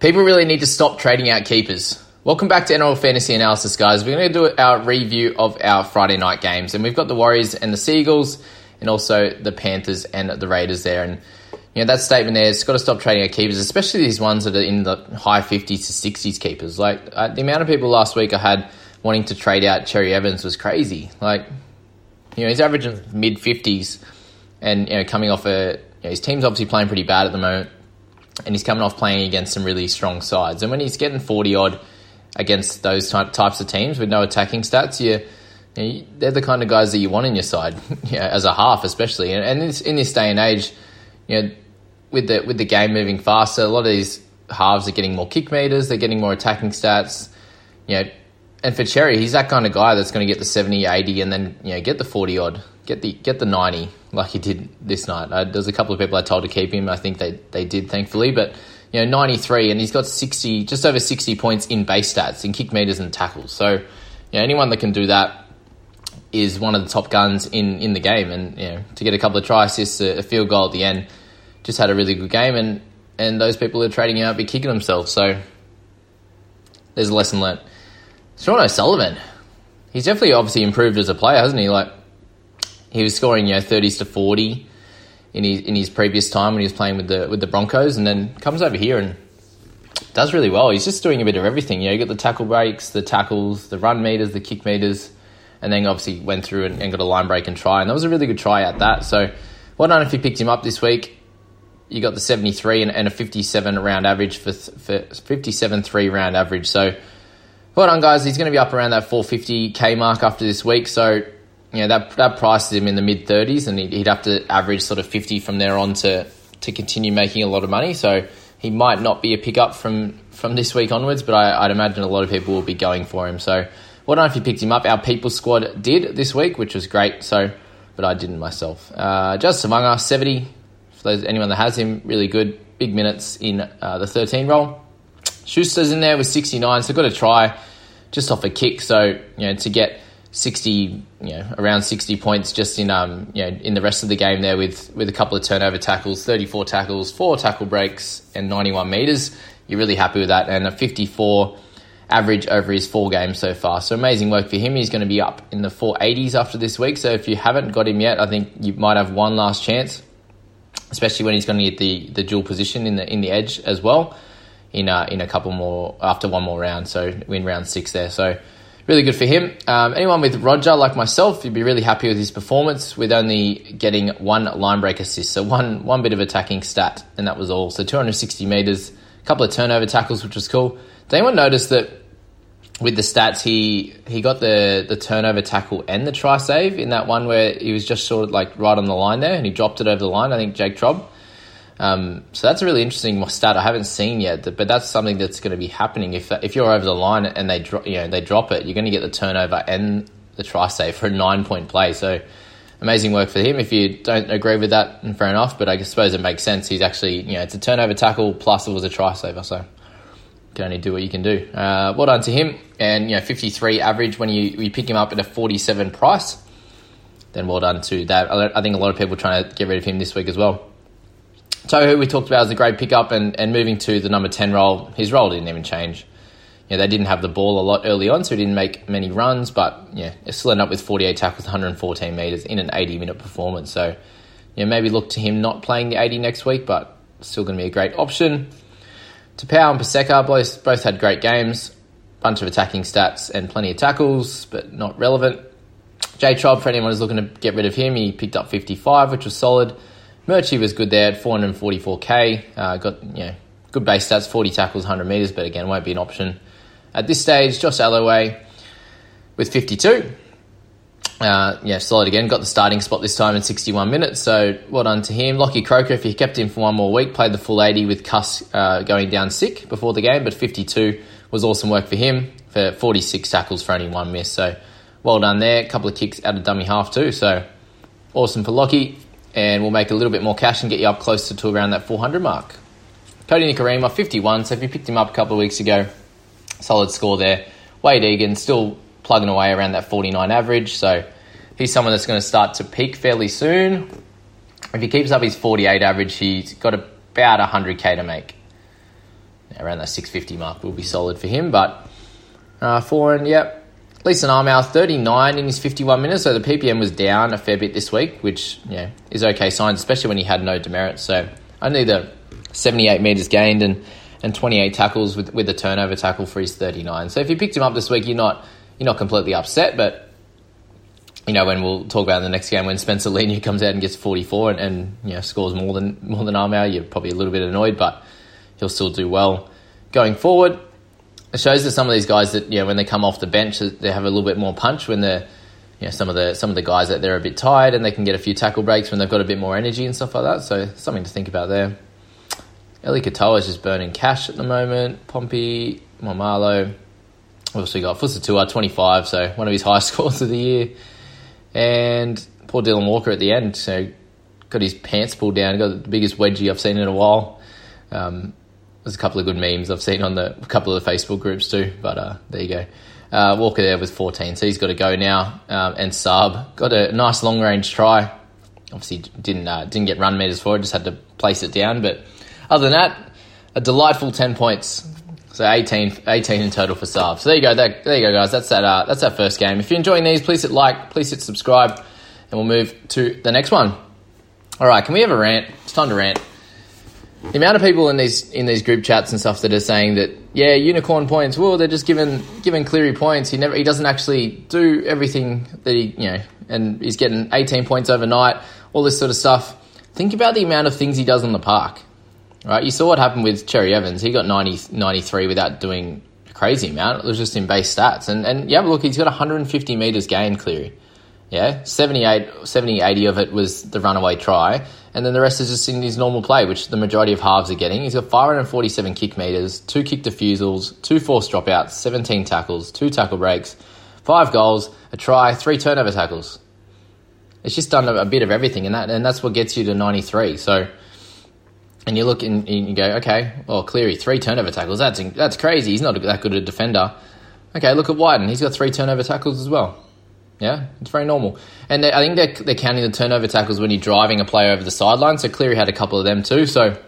People really need to stop trading out keepers. Welcome back to NRL Fantasy Analysis, guys. We're going to do our review of our Friday night games, and we've got the Warriors and the Sea Eagles, and also the Panthers and the Raiders there. And you know that statement there, it's got to stop trading out keepers, especially these ones that are in the high 50s to 60s keepers. Like uh, the amount of people last week I had wanting to trade out Cherry Evans was crazy. Like, you know, he's averaging mid 50s, and you know, coming off a you know, his team's obviously playing pretty bad at the moment and he's coming off playing against some really strong sides. And when he's getting 40 odd against those types of teams with no attacking stats, you, you know, they're the kind of guys that you want in your side, you as a half, especially. And, and in this day and age, you know, with the with the game moving faster, a lot of these halves are getting more kick meters, they're getting more attacking stats. You know, and for Cherry, he's that kind of guy that's going to get the 70, 80, and then you know get the 40 odd, get the get the 90 like he did this night. Uh, there's a couple of people I told to keep him. I think they, they did, thankfully. But, you know, 93, and he's got 60, just over 60 points in base stats, in kick meters and tackles. So, you know, anyone that can do that is one of the top guns in, in the game. And, you know, to get a couple of try assists, a, a field goal at the end, just had a really good game. And, and those people who are trading out be kicking themselves. So, there's a lesson learnt. Sean O'Sullivan, he's definitely obviously improved as a player, hasn't he? Like, he was scoring you know 30s to 40 in his in his previous time when he was playing with the with the Broncos, and then comes over here and does really well. He's just doing a bit of everything. You know, you got the tackle breaks, the tackles, the run meters, the kick meters, and then obviously went through and, and got a line break and try, and that was a really good try at that. So, well done if you picked him up this week. You got the 73 and, and a 57 round average for, for 57 three round average. So, well done, guys. He's going to be up around that 450k mark after this week. So, you know, that that prices him in the mid 30s, and he'd have to average sort of 50 from there on to to continue making a lot of money. So he might not be a pickup from from this week onwards, but I, would imagine a lot of people will be going for him. So well done if you picked him up. Our people squad did this week, which was great. So, but I didn't myself. Uh, just us, 70 for those anyone that has him, really good, big minutes in uh, the 13 role. Schuster's in there with 69, so got to try just off a kick. So you know to get 60, you know, around 60 points just in, um, you know, in the rest of the game there with, with a couple of turnover tackles, 34 tackles, four tackle breaks, and 91 meters. You're really happy with that. And a 54 average over his four games so far. So amazing work for him. He's going to be up in the 480s after this week. So if you haven't got him yet, I think you might have one last chance, especially when he's going to get the, the dual position in the, in the edge as well in, uh, in a couple more, after one more round. So in round six there. So, really good for him. Um, anyone with Roger, like myself, you'd be really happy with his performance with only getting one line break assist. So one, one bit of attacking stat, and that was all. So 260 metres, a couple of turnover tackles, which was cool. Did anyone notice that with the stats, he he got the the turnover tackle and the try save in that one where he was just sort of like right on the line there, and he dropped it over the line. I think Jake Trobb. Um, so that's a really interesting stat I haven't seen yet, but that's something that's going to be happening if if you're over the line and they drop you know they drop it, you're going to get the turnover and the try save for a nine point play. So amazing work for him. If you don't agree with that, and fair enough, but I suppose it makes sense. He's actually you know it's a turnover tackle plus it was a try saver, so can only do what you can do. Uh, well done to him. And you know, 53 average when you, you pick him up at a 47 price. Then well done to that. I think a lot of people trying to get rid of him this week as well. Tohu, we talked about as a great pickup, and, and moving to the number 10 role, his role didn't even change. Yeah, they didn't have the ball a lot early on, so he didn't make many runs, but yeah, still ended up with 48 tackles, 114 metres in an 80 minute performance. So yeah, maybe look to him not playing the 80 next week, but still going to be a great option. Tapau and Paseka both, both had great games, bunch of attacking stats and plenty of tackles, but not relevant. J Trobb, for anyone who's looking to get rid of him, he picked up 55, which was solid. Murchie was good there at 444k. Uh, got you know good base stats, 40 tackles, 100 meters, but again won't be an option at this stage. Josh Aloiai with 52. Uh, yeah, solid again. Got the starting spot this time in 61 minutes, so well done to him. Lockie Croker, if he kept him for one more week, played the full 80 with Cuss uh, going down sick before the game, but 52 was awesome work for him for 46 tackles for only one miss. So well done there. A couple of kicks out of dummy half too, so awesome for Lockie. And we'll make a little bit more cash and get you up closer to around that 400 mark. Kodi Nikorima, 51. So if you picked him up a couple of weeks ago, solid score there. Wade Egan still plugging away around that 49 average. So he's someone that's going to start to peak fairly soon. If he keeps up his 48 average, he's got about 100k to make. Around that 650 mark will be solid for him. But uh, and yep. Leeson Armour, 39 in his 51 minutes, so the PPM was down a fair bit this week, which yeah is okay signs, especially when he had no demerits. So only the 78 metres gained and, and 28 tackles with, with a turnover tackle for his 39. So if you picked him up this week, you're not you're not completely upset, but you know when we'll talk about the next game when Spencer Leniu comes out and gets 44 and, and you know scores more than more than Armour, you're probably a little bit annoyed, but he'll still do well going forward. It shows that some of these guys that you know when they come off the bench, they have a little bit more punch when they're you know some of the some of the guys that they're a bit tired and they can get a few tackle breaks when they've got a bit more energy and stuff like that. So something to think about there. Eli Katoa is just burning cash at the moment. Pompey, Momalo. Obviously got Fusitu'a, 25, so one of his highest scores of the year. And poor Dylan Walker at the end, so got his pants pulled down, got the biggest wedgie I've seen in a while. Um, there's a couple of good memes I've seen on the a couple of the Facebook groups too, but uh, there you go. Uh, Walker there was 14, so he's got to go now. Um, and Saab got a nice long range try. Obviously didn't uh, didn't get run meters for it, just had to place it down. But other than that, a delightful 10 points. So 18, 18 in total for Saab. So there you go. That, there you go, guys. That's that. Uh, that's our first game. If you're enjoying these, please hit like, please hit subscribe, and we'll move to the next one. All right, can we have a rant? It's time to rant the amount of people in these in these group chats and stuff that are saying that yeah unicorn points well they're just giving giving Cleary points. He never he doesn't actually do everything that he you know and he's getting 18 points overnight all this sort of stuff. Think about the amount of things he does on the park right? You saw what happened with Cherry Evans. He got 90 93 without doing a crazy amount. It was just in base stats. And and yeah look he's got 150 meters gained Cleary yeah 78 70 80 of it was the runaway try and then the rest is just in his normal play, which the majority of halves are getting. He's got 547 kick meters, two kick defusals, two forced dropouts, 17 tackles, two tackle breaks, five goals, a try, three turnover tackles. It's just done a, bit of everything, and that and that's what gets you to 93. So, and you look and, and you go, okay, well, Cleary three turnover tackles. That's that's crazy. He's not that good a defender. Okay, look at Wighton. He's got three turnover tackles as well. Yeah, it's very normal. And I think they're, they're counting the turnover tackles when you're driving a player over the sideline. So Cleary had a couple of them too. So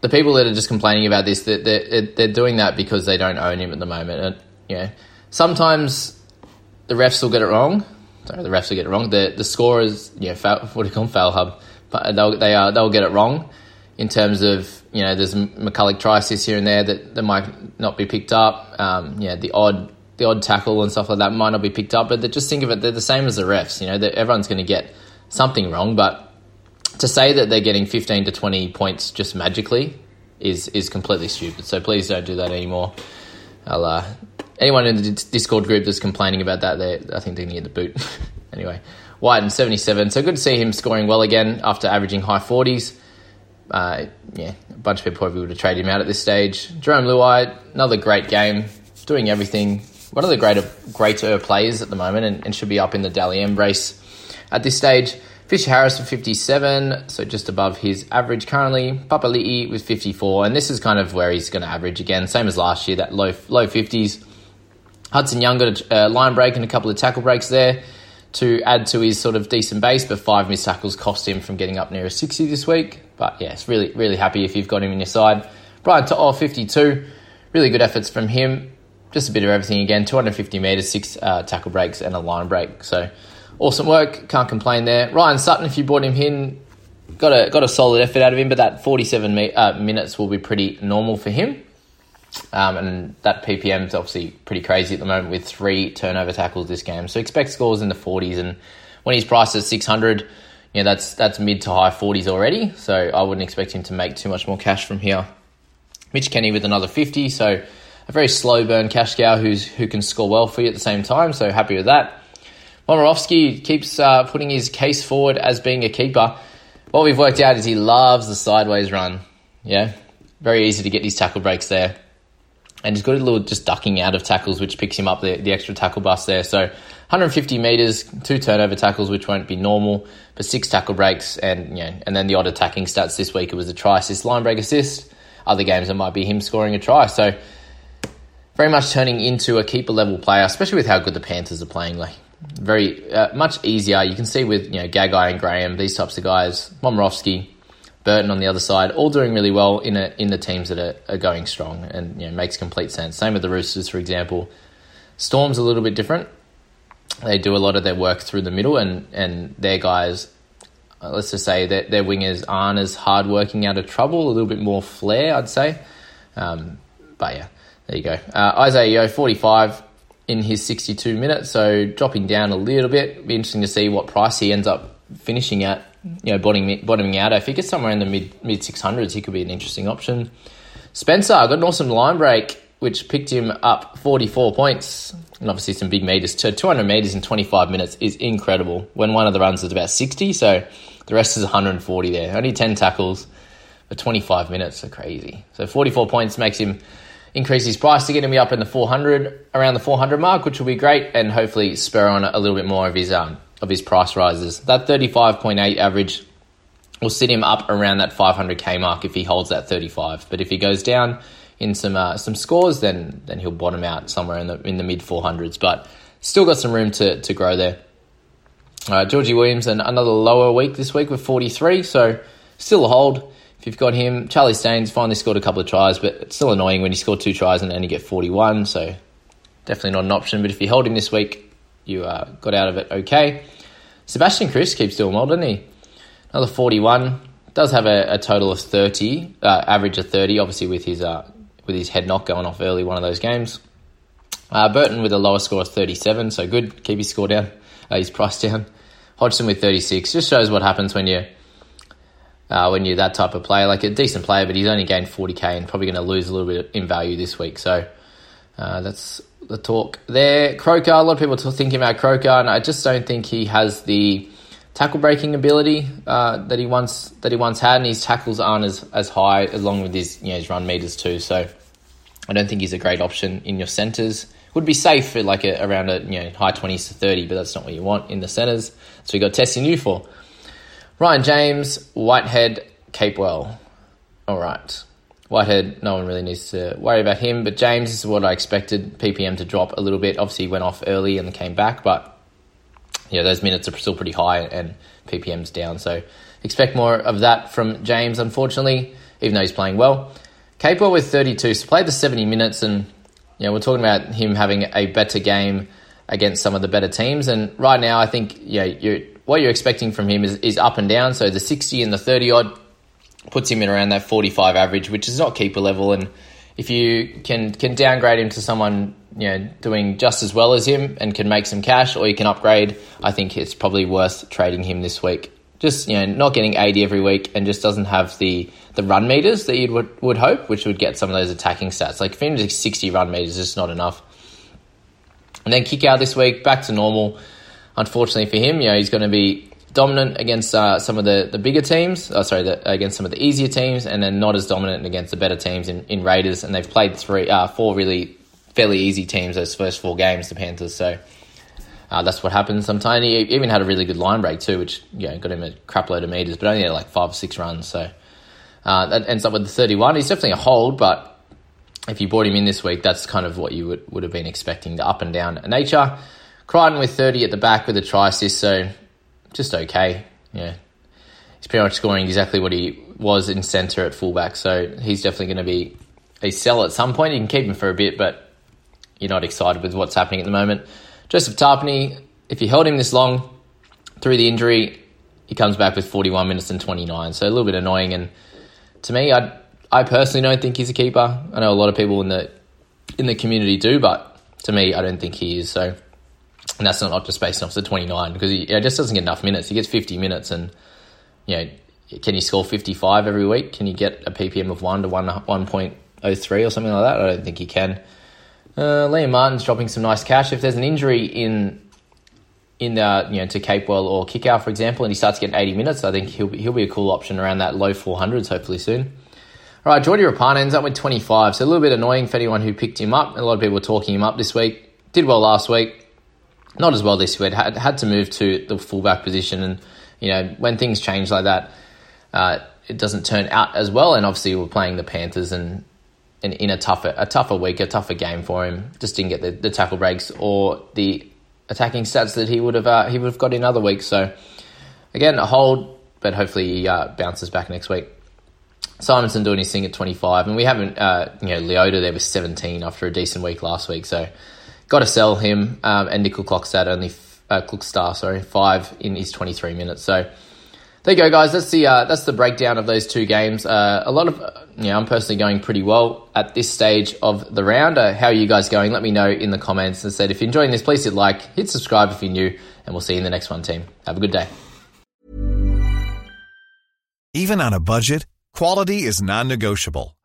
the people that are just complaining about this, they're, they're, they're doing that because they don't own him at the moment. And, know, sometimes the refs will get it wrong. Sorry, the refs will get it wrong. The the scorers, yeah, foul, what do you call them, foul hub, but they'll they are they'll get it wrong in terms of you know there's McCulloch tries here and there that, that might not be picked up. Um, yeah, the odd the odd tackle and stuff like that might not be picked up, but just think of it, they're the same as the refs. You know, everyone's going to get something wrong, but to say that they're getting 15 to 20 points just magically is is completely stupid. So please don't do that anymore. Uh, anyone in the Discord group that's complaining about that, I think they're going to get the boot. anyway, Wighton 77. So good to see him scoring well again after averaging high 40s. Uh, yeah, a bunch of people probably would have traded him out at this stage. Jarome Luai, another great game, doing everything. One of the greater greater players at the moment and, and should be up in the Dally M race at this stage. Fisher Harris for 57, so just above his average currently. Papali'i with 54, and this is kind of where he's going to average again, same as last year, that low low 50s. Hudson Young got a uh, line break and a couple of tackle breaks there to add to his sort of decent base, but five missed tackles cost him from getting up near a 60 this week. But yes, really, really happy if you've got him in your side. Brian To'o, 52, really good efforts from him. Just a bit of everything again, 250 metres, six uh, tackle breaks, and a line break. So awesome work. Can't complain there. Ryan Sutton, if you brought him in, got a got a solid effort out of him, but that 47 me- uh, minutes will be pretty normal for him. Um, and that PPM is obviously pretty crazy at the moment with three turnover tackles this game. So expect scores in the 40s. And when he's priced at 600, you know, that's that's mid to high 40s already. So I wouldn't expect him to make too much more cash from here. Mitch Kenny with another 50. So a very slow burn cash cow who's who can score well for you at the same time. So happy with that. Momirovski keeps uh, putting his case forward as being a keeper. What we've worked out is he loves the sideways run. Yeah, very easy to get these tackle breaks there. And he's got a little just ducking out of tackles, which picks him up the, the extra tackle bus there. So 150 meters, two turnover tackles, which won't be normal, but six tackle breaks, and know, and then the odd attacking stats this week. It was a try assist, line break assist. Other games it might be him scoring a try. So very much turning into a keeper level player, especially with how good the Panthers are playing. Like very uh, much easier. You can see with you know Gagai and Graham, these types of guys, Momirovski, Burton on the other side, all doing really well in a, in the teams that are, are going strong, and you know makes complete sense. Same with the Roosters, for example. Storm's a little bit different. They do a lot of their work through the middle, and and their guys, uh, let's just say that their wingers aren't as hard working out of trouble. A little bit more flair, I'd say. Um, but yeah, there you go. Uh, Yeo, forty five in his 62 minutes, so dropping down a little bit. Be interesting to see what price he ends up finishing at. You know, bottoming bottoming out. If he gets somewhere in the mid mid 600s, he could be an interesting option. Spencer got an awesome line break, which picked him up 44 points, and obviously some big meters. 200 meters in 25 minutes is incredible. When one of the runs is about 60, so the rest is 140 there. Only 10 tackles for 25 minutes, are crazy. So 44 points makes him increase his price to get him up in the 400 around the 400 mark, which will be great, and hopefully spur on a little bit more of his um of his price rises. That 35.8 average will sit him up around that 500k mark if he holds that 35. But if he goes down in some uh, some scores, then then he'll bottom out somewhere in the in the mid 400s. But still got some room to to grow there. Uh, Georgie Williams and another lower week this week with 43, so still a hold if you've got him, Charlie Staines finally scored a couple of tries, but it's still annoying when you score two tries and only get 41, so definitely not an option. But if you hold him this week, you uh, got out of it okay. Sebastian Kris keeps doing well, doesn't he? Another 41. Does have a, a total of 30, uh, average of 30, obviously with his uh, with his head knock going off early one of those games. Uh, Burton with a lower score of 37, so good. Keep his score down, uh, his price down. Hodgson with 36. Just shows what happens when you uh, when you're that type of player. Like a decent player, but he's only gained 40k and probably going to lose a little bit in value this week. So uh, that's the talk there. Croker, a lot of people are thinking about Croker, and I just don't think he has the tackle breaking ability uh, that he once that he once had, and his tackles aren't as, as high along with his you know his run meters too. So I don't think he's a great option in your centers. Would be safe for like a, around a you know high twenties to thirty, but that's not what you want in the centers. So we got testing you for. Ryan James, Whitehead, Capewell. All right. Whitehead, no one really needs to worry about him, but James is what I expected PPM to drop a little bit. Obviously, went off early and came back, but yeah, those minutes are still pretty high and PPM's down. So expect more of that from James, unfortunately, even though he's playing well. Capewell with 32, so played the 70 minutes, and you know, we're talking about him having a better game against some of the better teams. And right now, I think yeah, you're what you're expecting from him is, is up and down. So the 60 and the 30 odd puts him in around that 45 average, which is not keeper level. And if you can can downgrade him to someone you know doing just as well as him and can make some cash, or you can upgrade, I think it's probably worth trading him this week just you know not getting 80 every week and just doesn't have the the run meters that you would, would hope, which would get some of those attacking stats. Like if he 60 run meters, is just not enough. And then kick out this week, back to normal. Unfortunately for him, you know he's going to be dominant against uh, some of the, the bigger teams. Oh, sorry, the, against some of the easier teams, and then not as dominant against the better teams in, in Raiders. And they've played three, uh, four really fairly easy teams those first four games, the Panthers. So uh, that's what happens sometimes. He even had a really good line break too, which you know, got him a crap load of meters, but only had like five or six runs. So uh, that ends up with the 31. He's definitely a hold, but if you brought him in this week, that's kind of what you would, would have been expecting, the up and down nature. Crichton with 30 at the back with a try assist, so just okay. Yeah, he's pretty much scoring exactly what he was in centre at fullback, so he's definitely going to be a sell at some point. You can keep him for a bit, but you're not excited with what's happening at the moment. Joseph Tapine, if you held him this long through the injury, he comes back with 41 minutes and 29, so a little bit annoying. And to me, I I personally don't think he's a keeper. I know a lot of people in the in the community do, but to me, I don't think he is. So, and that's not just based off the 29 because he, he just doesn't get enough minutes. He gets 50 minutes, and you know, can you score 55 every week? Can you get a ppm of one to one 1.03 or something like that? I don't think he can. Uh, Liam Martin's dropping some nice cash. If there's an injury in in the you know to Capewell or Kikau, for example, and he starts getting 80 minutes, I think he'll be, he'll be a cool option around that low 400s hopefully soon. All right, Jordy Rapana ends up with 25, so a little bit annoying for anyone who picked him up. A lot of people were talking him up this week. Did well last week, not as well this week. Had had to move to the fullback position, and you know when things change like that, uh, it doesn't turn out as well. And obviously, we're playing the Panthers, and in, in a tougher a tougher week, a tougher game for him. Just didn't get the, the tackle breaks or the attacking stats that he would have uh, he would have got in other weeks. So again, a hold, but hopefully he uh, bounces back next week. Simonsson doing his thing at 25, and we haven't, uh, you know, Leota there was 17 after a decent week last week, so got to sell him. Um, and Nickel Clockstad only, uh, Clockstar, sorry, five in his 23 minutes. So there you go, guys. That's the uh, that's the breakdown of those two games. Uh, a lot of, uh, you know, I'm personally going pretty well at this stage of the round. Uh, how are you guys going? Let me know in the comments. And said if you're enjoying this, please hit like, hit subscribe if you're new, and we'll see you in the next one, team. Have a good day. Even on a budget, quality is non-negotiable.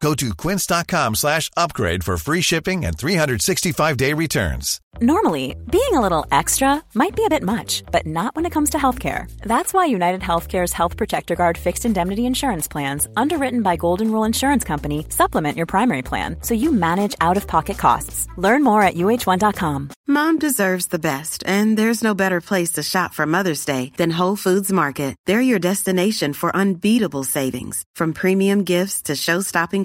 Go to quince.com slash upgrade for free shipping and 365-day returns. Normally, being a little extra might be a bit much, but not when it comes to healthcare. That's why United Healthcare's Health Protector Guard fixed indemnity insurance plans, underwritten by Golden Rule Insurance Company, supplement your primary plan so you manage out-of-pocket costs. Learn more at uh1.com. Mom deserves the best, and there's no better place to shop for Mother's Day than Whole Foods Market. They're your destination for unbeatable savings, from premium gifts to show-stopping